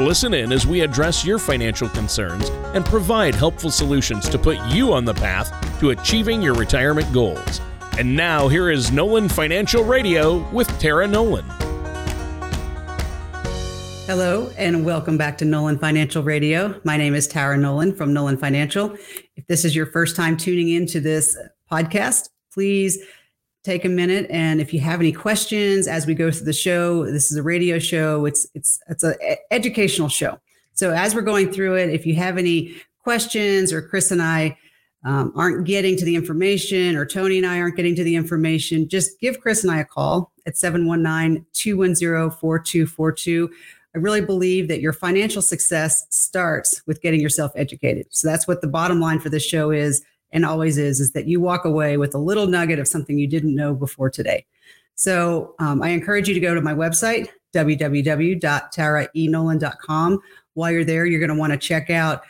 Listen in as we address your financial concerns and provide helpful solutions to put you on the path to achieving your retirement goals. And now, here is Nolan Financial Radio with Tara Nolan. Hello, and welcome back to Nolan Financial Radio. My name is Tara Nolan from Nolan Financial. If this is your first time tuning into this podcast, please take a minute and if you have any questions as we go through the show this is a radio show it's it's it's an educational show. So as we're going through it if you have any questions or chris and i um, aren't getting to the information or tony and i aren't getting to the information just give chris and i a call at 719-210-4242 i really believe that your financial success starts with getting yourself educated. So that's what the bottom line for this show is and always is, is that you walk away with a little nugget of something you didn't know before today. So um, I encourage you to go to my website, www.taraenolan.com. While you're there, you're going to want to check out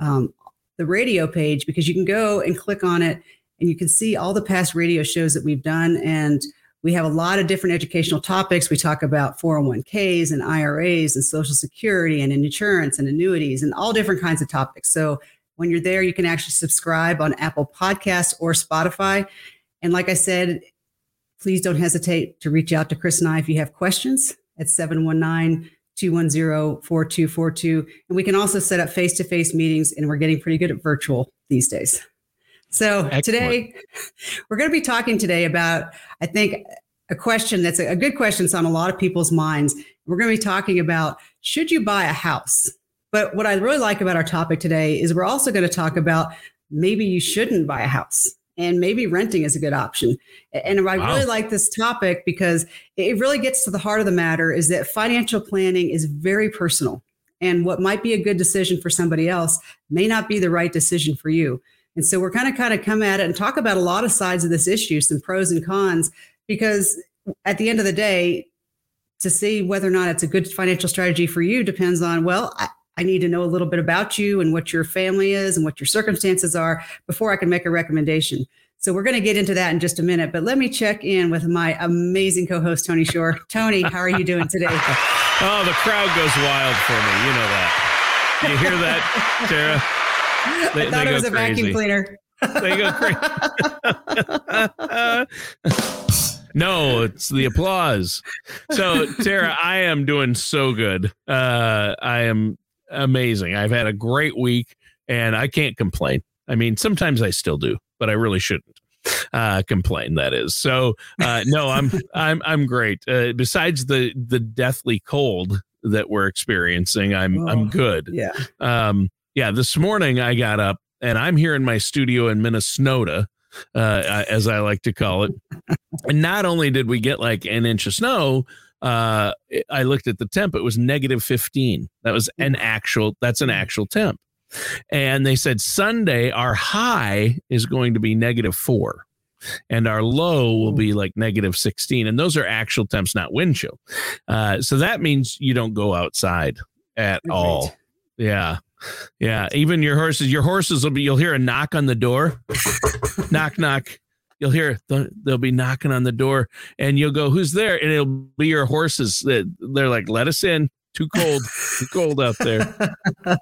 um, the radio page because you can go and click on it and you can see all the past radio shows that we've done. And we have a lot of different educational topics. We talk about 401ks and IRAs and Social Security and insurance and annuities and all different kinds of topics. So when you're there, you can actually subscribe on Apple Podcasts or Spotify. And like I said, please don't hesitate to reach out to Chris and I if you have questions at 719 210 4242. And we can also set up face to face meetings, and we're getting pretty good at virtual these days. So Excellent. today, we're going to be talking today about, I think, a question that's a good question that's on a lot of people's minds. We're going to be talking about should you buy a house? But what I really like about our topic today is we're also going to talk about maybe you shouldn't buy a house and maybe renting is a good option. And I wow. really like this topic because it really gets to the heart of the matter is that financial planning is very personal. And what might be a good decision for somebody else may not be the right decision for you. And so we're kind of kind of come at it and talk about a lot of sides of this issue, some pros and cons, because at the end of the day, to see whether or not it's a good financial strategy for you depends on, well, I, need to know a little bit about you and what your family is and what your circumstances are before I can make a recommendation. So we're going to get into that in just a minute, but let me check in with my amazing co-host Tony Shore. Tony, how are you doing today? oh, the crowd goes wild for me. You know that. You hear that, Tara? They, I thought it was a crazy. vacuum cleaner. they go crazy. no, it's the applause. So, Tara, I am doing so good. Uh, I am amazing. I've had a great week and I can't complain. I mean, sometimes I still do, but I really shouldn't uh, complain. That is so. Uh, no, I'm I'm I'm great. Uh, besides the the deathly cold that we're experiencing, I'm oh, I'm good. Yeah. Um. Yeah. This morning I got up and I'm here in my studio in Minnesota, uh, as I like to call it. and not only did we get like an inch of snow, uh, I looked at the temp, it was negative 15. That was an actual, that's an actual temp. And they said Sunday, our high is going to be negative four and our low will be like negative 16. And those are actual temps, not wind chill. Uh, so that means you don't go outside at all. Yeah. Yeah. Even your horses, your horses will be, you'll hear a knock on the door. knock, knock you'll hear they'll be knocking on the door and you'll go who's there? And it'll be your horses that they're like let us in. Too cold. Too cold out there.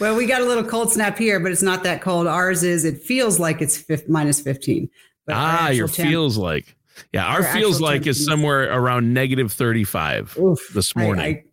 Well we got a little cold snap here but it's not that cold. Ours is it feels like it's minus 15 ah your temp, feels like yeah our, our feels like is somewhere around negative 35 oof, this morning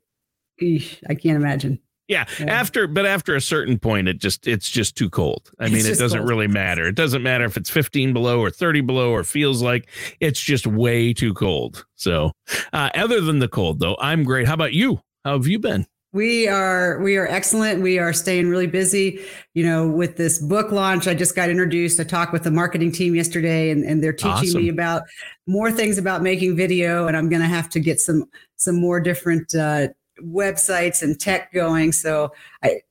I, I, I can't imagine yeah, yeah, after but after a certain point, it just it's just too cold. I mean, it doesn't cold. really matter. It doesn't matter if it's 15 below or 30 below or feels like it's just way too cold. So, uh, other than the cold, though, I'm great. How about you? How have you been? We are we are excellent. We are staying really busy. You know, with this book launch, I just got introduced. I talked with the marketing team yesterday, and, and they're teaching awesome. me about more things about making video. And I'm going to have to get some some more different uh, websites and tech going. So I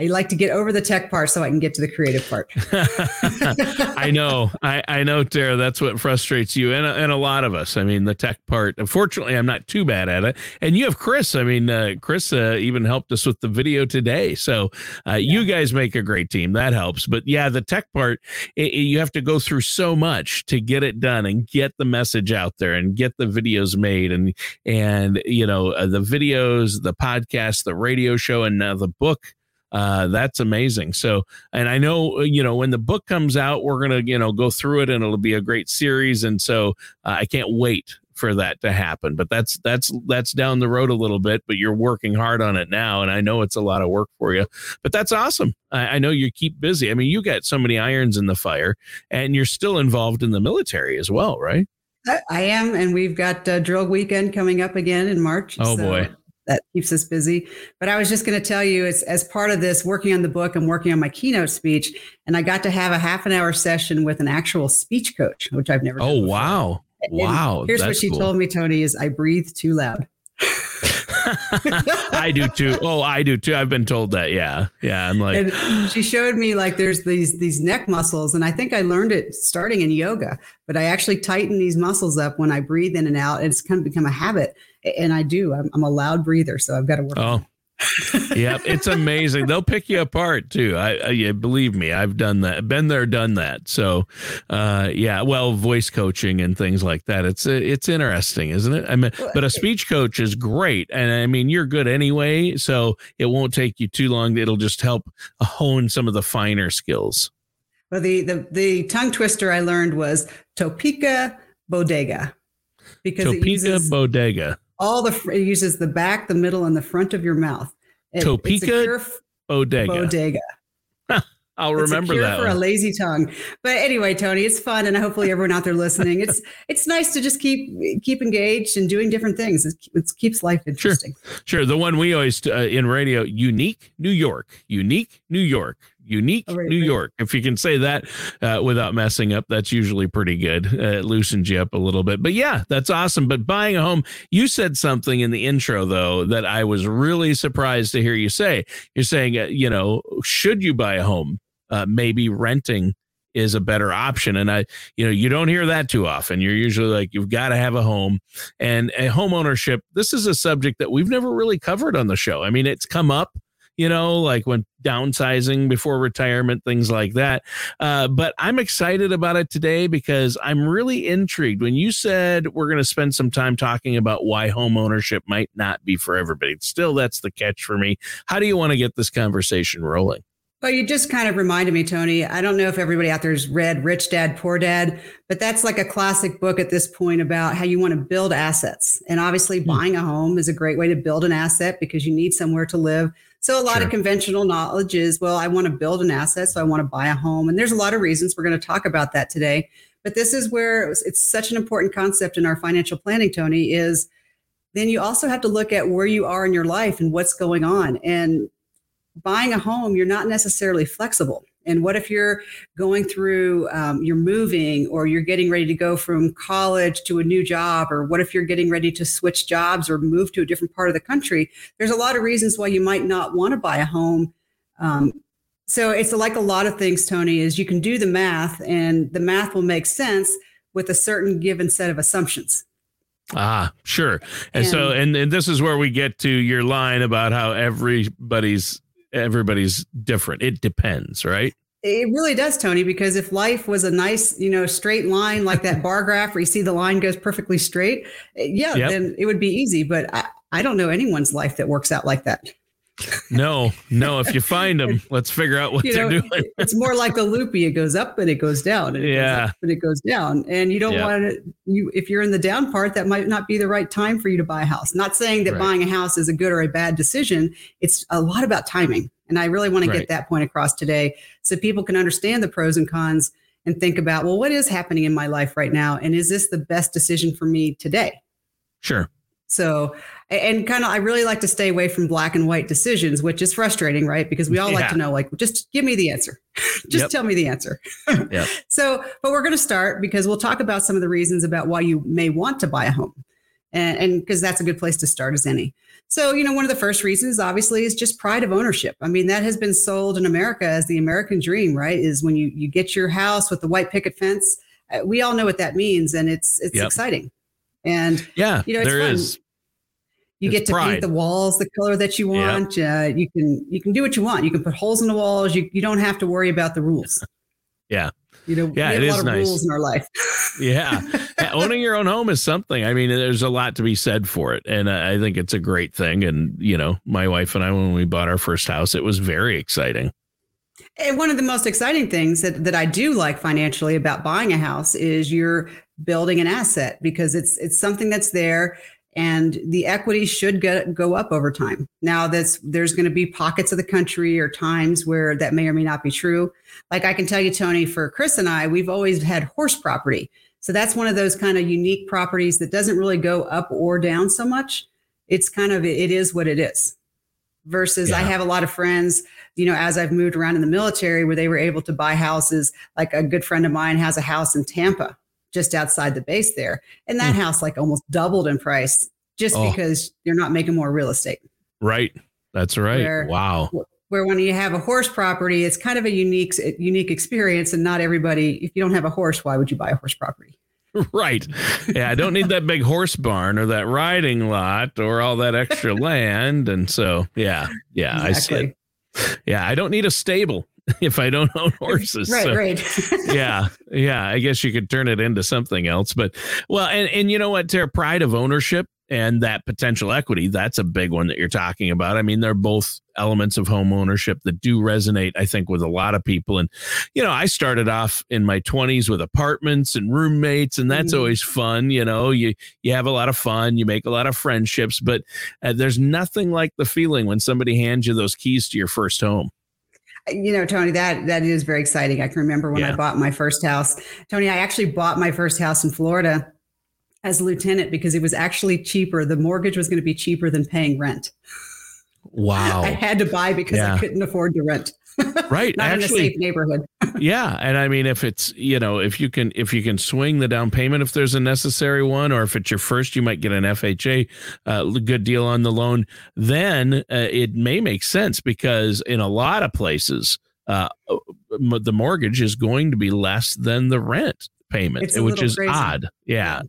I like to get over the tech part so I can get to the creative part. I know, I, I know, Tara. That's what frustrates you and and a lot of us. I mean, the tech part. Unfortunately, I'm not too bad at it. And you have Chris. I mean, uh, Chris uh, even helped us with the video today. So uh, yeah. you guys make a great team. That helps. But yeah, the tech part, it, it, you have to go through so much to get it done and get the message out there and get the videos made and and you know uh, the videos, the podcast, the radio show, and now the book uh, that's amazing. So, and I know, uh, you know, when the book comes out, we're going to, you know, go through it and it'll be a great series. And so uh, I can't wait for that to happen. But that's, that's, that's down the road a little bit, but you're working hard on it now. And I know it's a lot of work for you, but that's awesome. I, I know you keep busy. I mean, you got so many irons in the fire and you're still involved in the military as well, right? I am, and we've got uh, drill weekend coming up again in March. Oh so boy, that keeps us busy. But I was just going to tell you, it's as part of this working on the book and working on my keynote speech, and I got to have a half an hour session with an actual speech coach, which I've never. Oh wow, and wow! Here's what she cool. told me, Tony: is I breathe too loud. I do too. Oh, I do too. I've been told that. Yeah. Yeah. I'm like and she showed me like there's these these neck muscles and I think I learned it starting in yoga, but I actually tighten these muscles up when I breathe in and out. And it's kind of become a habit. And I do. I'm, I'm a loud breather, so I've got to work. Oh, yep, it's amazing. They'll pick you apart too. I, I yeah, believe me, I've done that. Been there, done that. So, uh, yeah. Well, voice coaching and things like that. It's it's interesting, isn't it? I mean, but a speech coach is great, and I mean, you're good anyway, so it won't take you too long. It'll just help hone some of the finer skills. Well, the the the tongue twister I learned was Topeka bodega because Topeka it uses, bodega all the it uses the back, the middle, and the front of your mouth. It, Topeka Bodega. Bodega. I'll it's remember that for one. a lazy tongue. But anyway, Tony, it's fun, and hopefully everyone out there listening, it's it's nice to just keep keep engaged and doing different things. It, it keeps life interesting. Sure, sure. The one we always uh, in radio, unique New York, unique New York, unique right, New right. York. If you can say that uh, without messing up, that's usually pretty good. Uh, it loosens you up a little bit. But yeah, that's awesome. But buying a home, you said something in the intro though that I was really surprised to hear you say. You're saying, uh, you know, should you buy a home? Uh, maybe renting is a better option. And I, you know, you don't hear that too often. You're usually like, you've got to have a home and a home ownership. This is a subject that we've never really covered on the show. I mean, it's come up you know, like when downsizing before retirement, things like that. Uh, but I'm excited about it today because I'm really intrigued. When you said we're going to spend some time talking about why home ownership might not be for everybody, still, that's the catch for me. How do you want to get this conversation rolling? Well, you just kind of reminded me, Tony. I don't know if everybody out there's read Rich Dad, Poor Dad, but that's like a classic book at this point about how you want to build assets. And obviously, mm-hmm. buying a home is a great way to build an asset because you need somewhere to live. So, a lot sure. of conventional knowledge is well, I want to build an asset, so I want to buy a home. And there's a lot of reasons. We're going to talk about that today. But this is where it's such an important concept in our financial planning, Tony, is then you also have to look at where you are in your life and what's going on. And buying a home, you're not necessarily flexible. And what if you're going through, um, you're moving or you're getting ready to go from college to a new job? Or what if you're getting ready to switch jobs or move to a different part of the country? There's a lot of reasons why you might not want to buy a home. Um, so it's like a lot of things, Tony, is you can do the math and the math will make sense with a certain given set of assumptions. Ah, sure. And, and so, and, and this is where we get to your line about how everybody's everybody's different. It depends, right? It really does, Tony, because if life was a nice, you know, straight line like that bar graph where you see the line goes perfectly straight, eh, yeah, yep. then it would be easy. But I, I don't know anyone's life that works out like that no, no. If you find them, let's figure out what you they're know, doing. it's more like a loopy. It goes up and it goes down, and it yeah, goes and it goes down. And you don't yeah. want to. You if you're in the down part, that might not be the right time for you to buy a house. Not saying that right. buying a house is a good or a bad decision. It's a lot about timing, and I really want to get that point across today, so people can understand the pros and cons and think about well, what is happening in my life right now, and is this the best decision for me today? Sure. So, and kind of, I really like to stay away from black and white decisions, which is frustrating, right? Because we all yeah. like to know, like, just give me the answer. just yep. tell me the answer. yeah. So, but we're going to start because we'll talk about some of the reasons about why you may want to buy a home. and because that's a good place to start as any. So, you know, one of the first reasons obviously is just pride of ownership. I mean, that has been sold in America as the American dream, right? Is when you you get your house with the white picket fence. Uh, we all know what that means and it's it's yep. exciting. And yeah, you know, there fun. is. You it's get to pride. paint the walls the color that you want. Yep. Uh, you can you can do what you want. You can put holes in the walls. You you don't have to worry about the rules. yeah. You know, yeah, it is nice. rules in our life. yeah. Owning your own home is something. I mean, there's a lot to be said for it. And I think it's a great thing. And, you know, my wife and I, when we bought our first house, it was very exciting. And one of the most exciting things that, that I do like financially about buying a house is you're building an asset because it's it's something that's there and the equity should go, go up over time. Now, that's there's going to be pockets of the country or times where that may or may not be true. Like I can tell you, Tony, for Chris and I, we've always had horse property. So that's one of those kind of unique properties that doesn't really go up or down so much. It's kind of it is what it is. Versus, yeah. I have a lot of friends, you know, as I've moved around in the military, where they were able to buy houses. Like a good friend of mine has a house in Tampa, just outside the base there. And that mm. house like almost doubled in price just oh. because you're not making more real estate. Right. That's right. Where, wow. Where when you have a horse property, it's kind of a unique unique experience and not everybody if you don't have a horse, why would you buy a horse property? Right. Yeah, I don't need that big horse barn or that riding lot or all that extra land and so yeah. Yeah, exactly. I see it. Yeah, I don't need a stable. if I don't own horses. right, so, right. yeah, yeah. I guess you could turn it into something else. But well, and and you know what? Their pride of ownership and that potential equity, that's a big one that you're talking about. I mean, they're both elements of home ownership that do resonate, I think, with a lot of people. And, you know, I started off in my 20s with apartments and roommates, and that's mm-hmm. always fun. You know, you you have a lot of fun, you make a lot of friendships, but uh, there's nothing like the feeling when somebody hands you those keys to your first home you know tony that that is very exciting. I can remember when yeah. i bought my first house. Tony i actually bought my first house in florida as a lieutenant because it was actually cheaper. The mortgage was going to be cheaper than paying rent. Wow. I had to buy because yeah. i couldn't afford to rent right not actually, in a safe neighborhood. Yeah and i mean if it's you know if you can if you can swing the down payment if there's a necessary one or if it's your first you might get an fha uh, good deal on the loan then uh, it may make sense because in a lot of places uh, the mortgage is going to be less than the rent payment, which is crazy. odd. Yeah.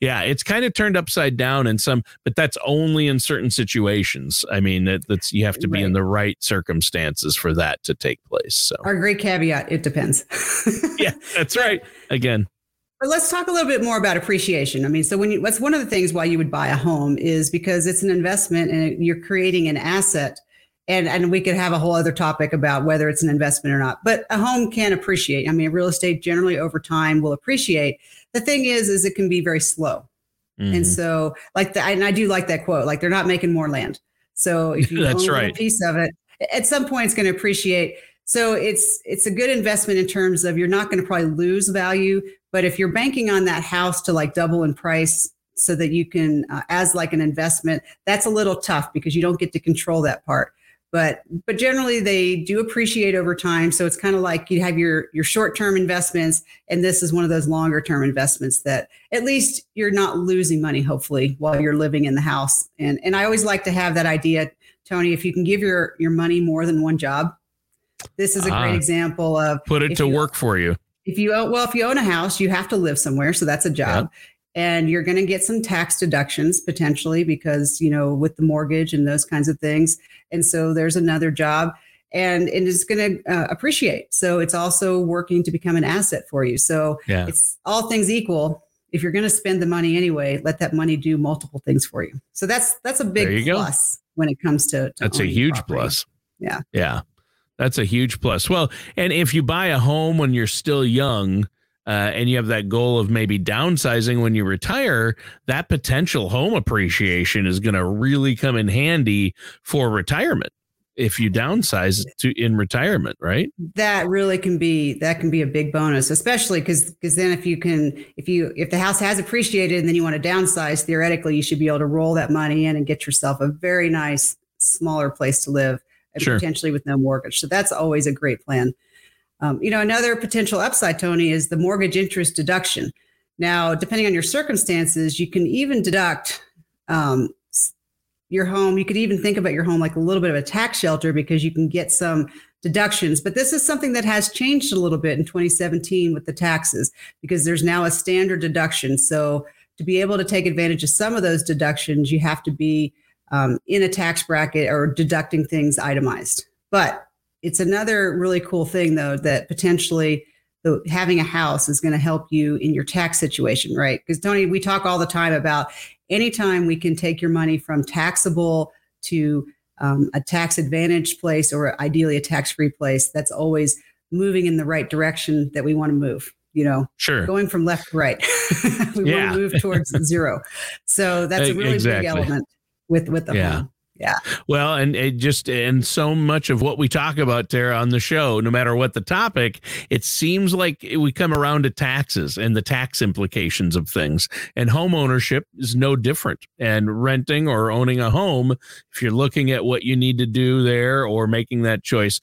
Yeah. It's kind of turned upside down in some, but that's only in certain situations. I mean, it, that's, you have to be right. in the right circumstances for that to take place. So, our great caveat, it depends. yeah, that's right. Again, but let's talk a little bit more about appreciation. I mean, so when you, what's one of the things why you would buy a home is because it's an investment and you're creating an asset and and we could have a whole other topic about whether it's an investment or not but a home can appreciate. I mean real estate generally over time will appreciate. The thing is is it can be very slow. Mm-hmm. and so like the, and i do like that quote like they're not making more land. So if you own right. a piece of it at some point it's going to appreciate. So it's it's a good investment in terms of you're not going to probably lose value but if you're banking on that house to like double in price so that you can uh, as like an investment that's a little tough because you don't get to control that part but but generally they do appreciate over time. So it's kind of like you have your your short-term investments and this is one of those longer term investments that at least you're not losing money hopefully while you're living in the house. And and i always like to have that idea tony if you can give your your money more than one job. This is a great ah. example of put it to you, work for you. If you own, well if you own a house you have to live somewhere so that's a job. Yep and you're going to get some tax deductions potentially because you know with the mortgage and those kinds of things. And so there's another job and it is going to uh, appreciate. So it's also working to become an asset for you. So yeah. it's all things equal if you're going to spend the money anyway let that money do multiple things for you. So that's that's a big plus go. when it comes to, to that's a huge property. plus. Yeah. Yeah. That's a huge plus. Well and if you buy a home when you're still young uh, and you have that goal of maybe downsizing when you retire, that potential home appreciation is going to really come in handy for retirement if you downsize to in retirement right? That really can be that can be a big bonus especially because because then if you can if you if the house has appreciated and then you want to downsize theoretically you should be able to roll that money in and get yourself a very nice smaller place to live and sure. potentially with no mortgage. So that's always a great plan um, you know, another potential upside, Tony, is the mortgage interest deduction. Now, depending on your circumstances, you can even deduct um, your home. You could even think about your home like a little bit of a tax shelter because you can get some deductions. But this is something that has changed a little bit in 2017 with the taxes because there's now a standard deduction. So to be able to take advantage of some of those deductions, you have to be um, in a tax bracket or deducting things itemized. But it's another really cool thing, though, that potentially the, having a house is going to help you in your tax situation, right? Because Tony, we talk all the time about anytime we can take your money from taxable to um, a tax advantage place or ideally a tax free place, that's always moving in the right direction that we want to move. You know, sure, going from left to right. we yeah. want to move towards zero. So that's a really exactly. big element with with the yeah. home. Yeah. Well, and it just and so much of what we talk about there on the show, no matter what the topic, it seems like we come around to taxes and the tax implications of things. And home ownership is no different. And renting or owning a home, if you're looking at what you need to do there or making that choice,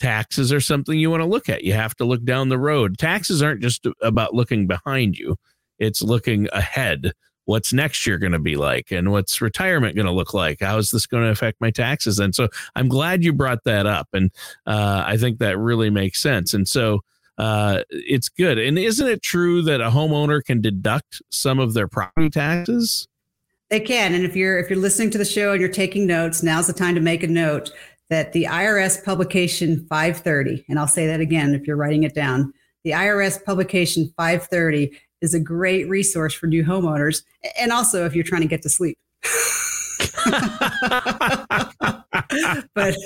taxes are something you want to look at. You have to look down the road. Taxes aren't just about looking behind you. It's looking ahead what's next year going to be like and what's retirement going to look like? How is this going to affect my taxes? And so i'm glad you brought that up and uh, i think that really makes sense. And so uh, it's good. And isn't it true that a homeowner can deduct some of their property taxes? They can and if you're if you're listening to the show and you're taking notes now's the time to make a note that the irs publication 530 and i'll say that again if you're writing it down. The irs publication 530 is a great resource for new homeowners. And also if you're trying to get to sleep. but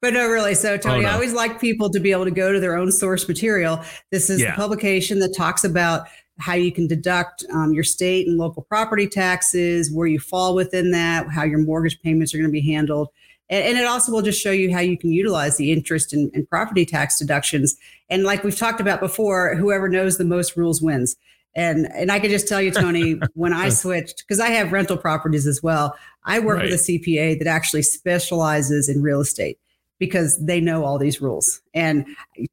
but no really so tony oh, no. i always like people to be able to go to their own source material this is yeah. the publication that talks about how you can deduct um, your state and local property taxes where you fall within that how your mortgage payments are going to be handled and, and, it also will just show you how you can utilize the interest and, and property tax deductions. And like we've talked about before, whoever knows the most rules wins. And and I can just tell you, Tony, when I switched, because I have rental properties as well, I work right. with a CPA that actually specializes in real estate because they know all these rules. And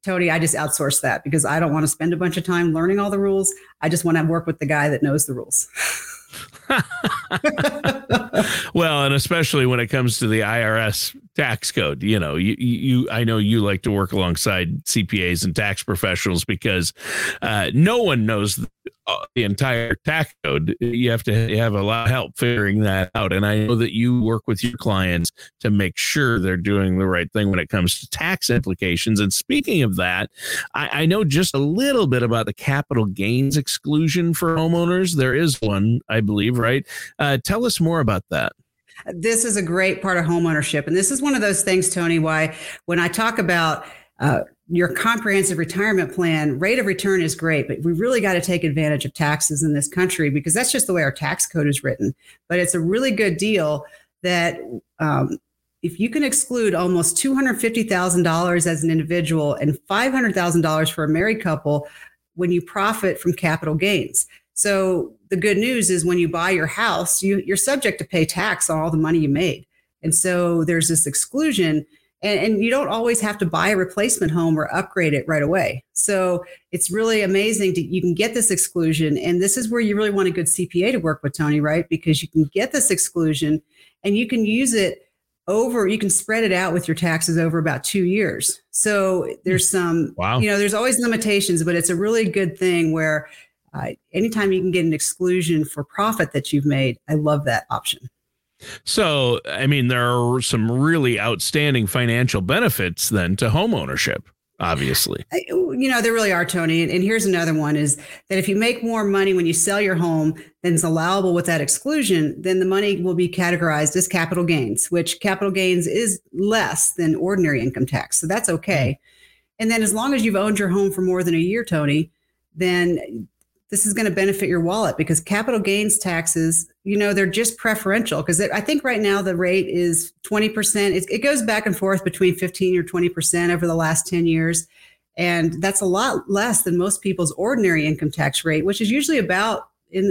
Tony, I just outsource that because I don't want to spend a bunch of time learning all the rules. I just want to work with the guy that knows the rules. well, and especially when it comes to the IRS tax code, you know, you, you, I know you like to work alongside CPAs and tax professionals because uh, no one knows uh, the entire tax code. You have to have a lot of help figuring that out. And I know that you work with your clients to make sure they're doing the right thing when it comes to tax implications. And speaking of that, I, I know just a little bit about the capital gains exclusion for homeowners. There is one, I believe, right? Uh, tell us more about that. This is a great part of homeownership. And this is one of those things, Tony, why when I talk about uh, your comprehensive retirement plan rate of return is great, but we really got to take advantage of taxes in this country because that's just the way our tax code is written. But it's a really good deal that um, if you can exclude almost $250,000 as an individual and $500,000 for a married couple when you profit from capital gains. So the good news is when you buy your house, you, you're subject to pay tax on all the money you made. And so there's this exclusion and, and, you don't always have to buy a replacement home or upgrade it right away. So it's really amazing that you can get this exclusion. And this is where you really want a good CPA to work with, Tony, right? Because you can get this exclusion and you can use it over, you can spread it out with your taxes over about two years. So there's hmm. some, wow. you know, there's always limitations, but it's a really good thing where uh, anytime you can get an exclusion for profit that you've made, I love that option. So, I mean, there are some really outstanding financial benefits then to home ownership obviously. You know, there really are, Tony. And, here's another one is that if you make more money when you sell your home than is allowable with that exclusion, then the money will be categorized as capital gains, which capital gains is less than ordinary income tax. So that's okay. And then as long as you've owned your home for more than a year, Tony, then this is going to benefit your wallet because capital gains taxes, you know, they're just preferential because I think right now the rate is 20%. It, it goes back and forth between 15 or 20% over the last 10 years. And that's a lot less than most people's ordinary income tax rate, which is usually about in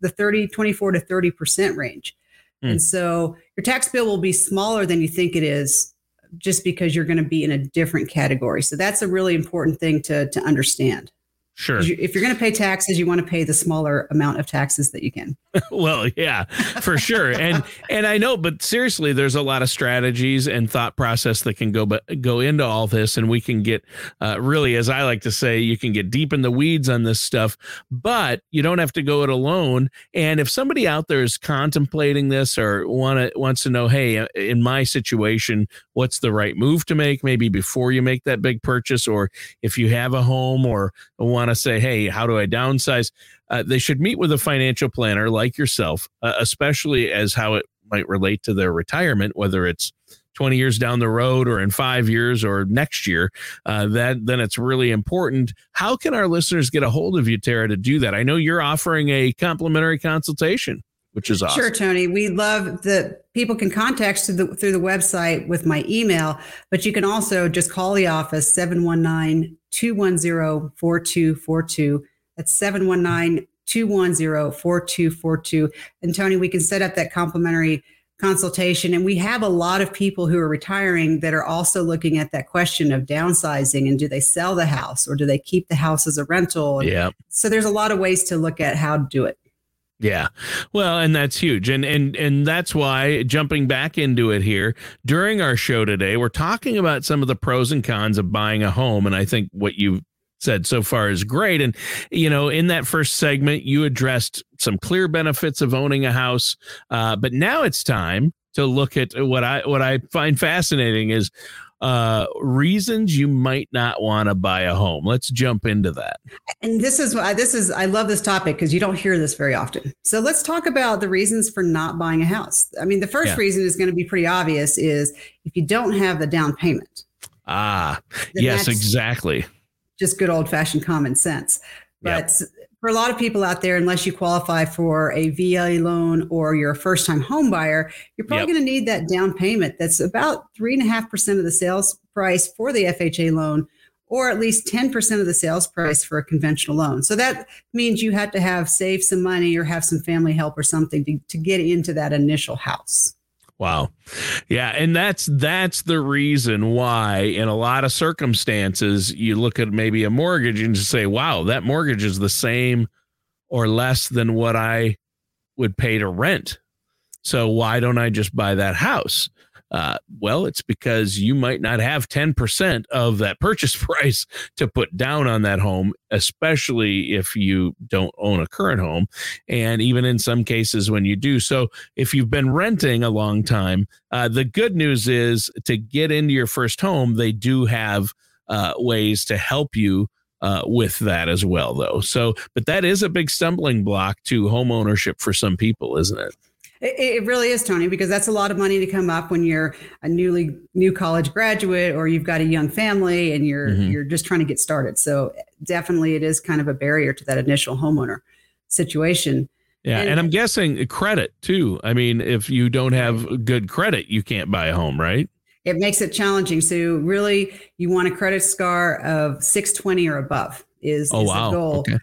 the 30, 24 to 30% range. Mm. And so your tax bill will be smaller than you think it is just because you're going to be in a different category. So that's a really important thing to, to understand. Sure. If you're going to pay taxes, you want to pay the smaller amount of taxes that you can. well, yeah, for sure. And and I know, but seriously, there's a lot of strategies and thought process that can go but go into all this, and we can get uh, really, as I like to say, you can get deep in the weeds on this stuff, but you don't have to go it alone. And if somebody out there is contemplating this or want to wants to know, hey, uh, in my situation, what's the right move to make? Maybe before you make that big purchase, or if you have a home or want to say, hey, how do I downsize? Uh, they should meet with a financial planner like yourself, uh, especially as how it might relate to their retirement, whether it's 20 years down the road or in five years or next year, uh, that then it's really important. How can our listeners get a hold of you, Tara, to do that? I know you're offering a complimentary consultation which is awesome. Sure, Tony. We love the people can contact through the, through the website with my email, but you can also just call the office 719 210 4242. That's 719 210 4242. And Tony, we can set up that complimentary consultation. And we have a lot of people who are retiring that are also looking at that question of downsizing and do they sell the house or do they keep the house as a rental? Yeah. So there's a lot of ways to look at how to do it. Yeah. Well, and that's huge. And and and that's why jumping back into it here during our show today, we're talking about some of the pros and cons of buying a home and I think what you've said so far is great and you know in that first segment you addressed some clear benefits of owning a house uh, but now it's time to look at what i what i find fascinating is uh, reasons you might not want to buy a home. Let's jump into that. And this is why this is I love this topic because you don't hear this very often. So let's talk about the reasons for not buying a house. I mean, the first yeah. reason is going to be pretty obvious is if you don't have the down payment. Ah, yes, exactly. Just good old fashioned common sense. But yep for a lot of people out there, unless you qualify for a VA loan or you're a first time home buyer, you're probably yep. going to need that down payment that's about three and a half percent of the sales price for the FHA loan, or at least 10% of the sales price for a conventional loan. So that means you have to have save some money or have some family help or something to, to get into that initial house. Wow. Yeah, and that's that's the reason why in a lot of circumstances you look at maybe a mortgage and just say, "Wow, that mortgage is the same or less than what I would pay to rent." So why don't I just buy that house? Uh, well, it's because you might not have 10% of that purchase price to put down on that home, especially if you don't own a current home. And even in some cases when you do. So if you've been renting a long time, uh, the good news is to get into your first home, they do have uh, ways to help you. Uh, with that as well, though. So, but that is a big stumbling block to home ownership for some people, isn't it? It, it, really is, Tony, because that's a lot of money to come up when you're a newly new college graduate or you've got a young family and you're mm-hmm. you're just trying to get started. So definitely, it is kind of a barrier to that initial homeowner situation. Yeah, and, and I'm guessing credit too. I mean, if you don't have good credit, you can't buy a home, right? It makes it challenging. So really, you want a credit score of 620 or above is, oh, is wow. the goal. Okay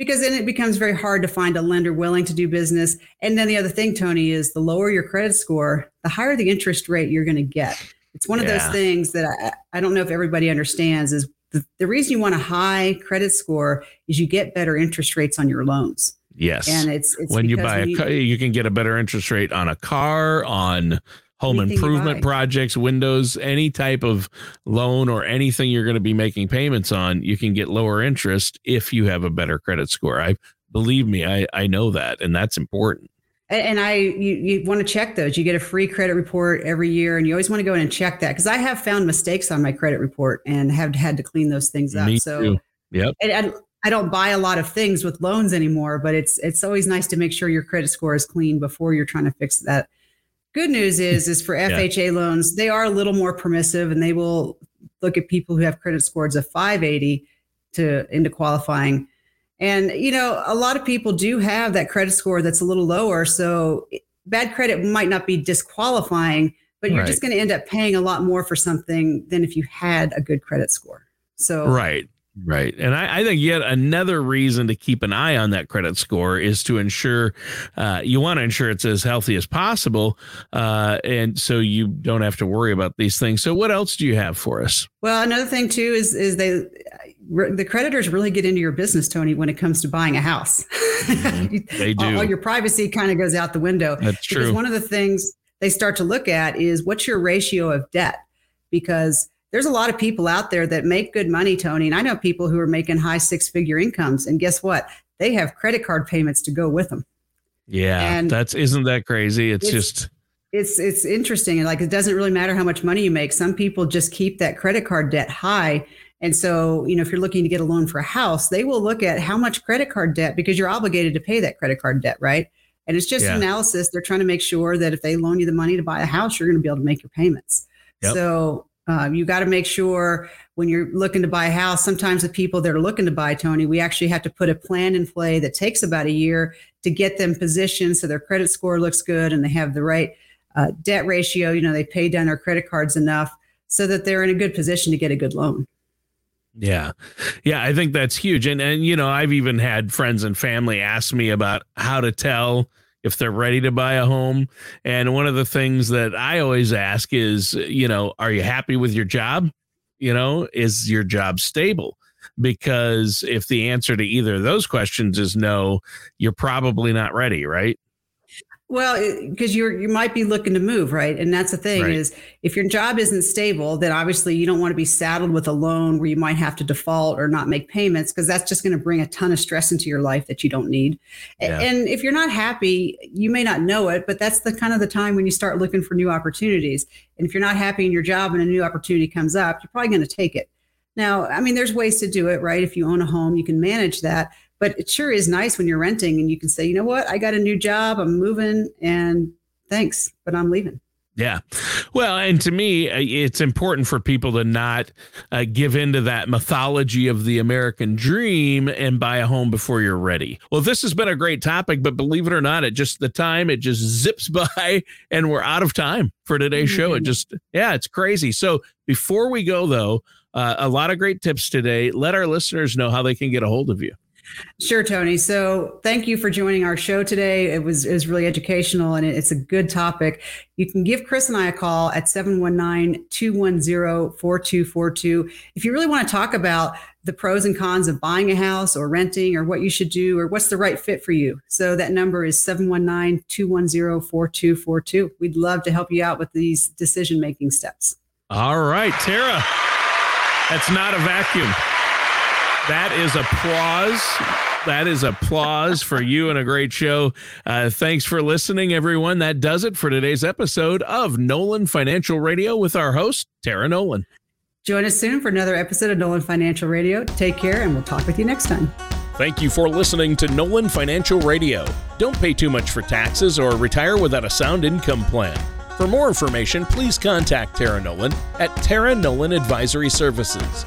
because then it becomes very hard to find a lender willing to do business. And then the other thing, Tony, is the lower your credit score, the higher the interest rate you're going to get. It's one of yeah. those things that I, I don't know if everybody understands is the, the reason you want a high credit score is you get better interest rates on your loans. Yes. And it's, it's when you buy a car, you can get a better interest rate on a car, on home improvement projects, windows, any type of loan or anything you're going to be making payments on, you can get lower interest if you have a better credit score. I believe me, I, I know that, and that's important. And I, you, you want to check those. You get a free credit report every year, and you always want to go in and check that because I have found mistakes on my credit report and have had to clean those things up. Me so, too. yep. And, and I don't buy a lot of things with loans anymore, but it's it's always nice to make sure your credit score is clean before you're trying to fix that Good news is, is for FHA yeah. loans, they are a little more permissive and they will look at people who have credit scores of 580 to into qualifying. And you know, a lot of people do have that credit score that's a little lower, so bad credit might not be disqualifying, but you're right. just going to end up paying a lot more for something than if you had a good credit score. So Right. Right. And I, I, think yet another reason to keep an eye on that credit score is to ensure uh, you want to ensure it's as healthy as possible. Uh, and so you don't have to worry about these things. So, what else do you have for us? Well, another thing, too, is, is they the creditors really get into your business, Tony, when it comes to buying a house. Mm-hmm. They do. all, all, your privacy kind of goes out the window. That's true. Because one of the things they start to look at is what's your ratio of debt? Because there's a lot of people out there that make good money, Tony. And I know people who are making high six figure incomes. And guess what? They have credit card payments to go with them. Yeah. And that's, isn't that crazy? It's, it's just, it's it's interesting and like it doesn't really matter how much money you make some people just keep that credit card debt high and so you know if you're looking to get a loan for a house they will look at how much credit card debt because you're obligated to pay that credit card debt right and it's just yeah. analysis they're trying to make sure that if they loan you the money to buy a house you're going to be able to make your payments yep. so uh, you got to make sure when you're looking to buy a house sometimes the people that are looking to buy tony we actually have to put a plan in play that takes about a year to get them positioned so their credit score looks good and they have the right uh, debt ratio. You know, they pay down their credit cards enough so that they're in a good position to get a good loan. Yeah. Yeah, I think that's huge. And and you know, I've even had friends and family ask me about how to tell if they're ready to buy a home. And one of the things that I always ask is, you know, are you happy with your job? You know, is your job stable? Because if the answer to either of those questions is no, you're probably not ready, right? Well, because you're you might be looking to move, right? And that's the thing right. is if your job isn't stable, then obviously you don't want to be saddled with a loan where you might have to default or not make payments because that's just going to bring a ton of stress into your life that you don't need. Yeah. And if you're not happy, you may not know it, but that's the kind of the time when you start looking for new opportunities. And if you're not happy in your job and a new opportunity comes up, you're probably going to take it. Now, I mean, there's ways to do it, right? If you own a home, you can manage that. But it sure is nice when you're renting and you can say, you know what, I got a new job, I'm moving, and thanks, but I'm leaving. Yeah. Well, and to me, uh, it's important for people to not uh, give into that mythology of the American dream and buy a home before you're ready. Well, this has been a great topic, but believe it or not, it just the time it just zips by and we're out of time for today's show. It mm-hmm. just, yeah, it's crazy. So before we go, though, uh, a lot of great tips today. Let our listeners know how they can get a hold of you. Sure, Tony. So thank you for joining our show today. It was, it was really educational and it's a good topic. You can give Chris and I a call at 719-210-4242. If you really want to talk about the pros and cons of buying a house or renting or what you should do or what's the right fit for you. So that number is 719-210-4242. We'd love to help you out with these decision-making steps. All right, Tara. That's not a vacuum. That is applause. That is applause for you and a great show. Uh, thanks for listening, everyone. That does it for today's episode of Nolan Financial Radio with our host, Tara Nolan. Join us soon for another episode of Nolan Financial Radio. Take care, and we'll talk with you next time. Thank you for listening to Nolan Financial Radio. Don't pay too much for taxes or retire without a sound income plan. For more information, please contact Tara Nolan at Tara Nolan Advisory Services.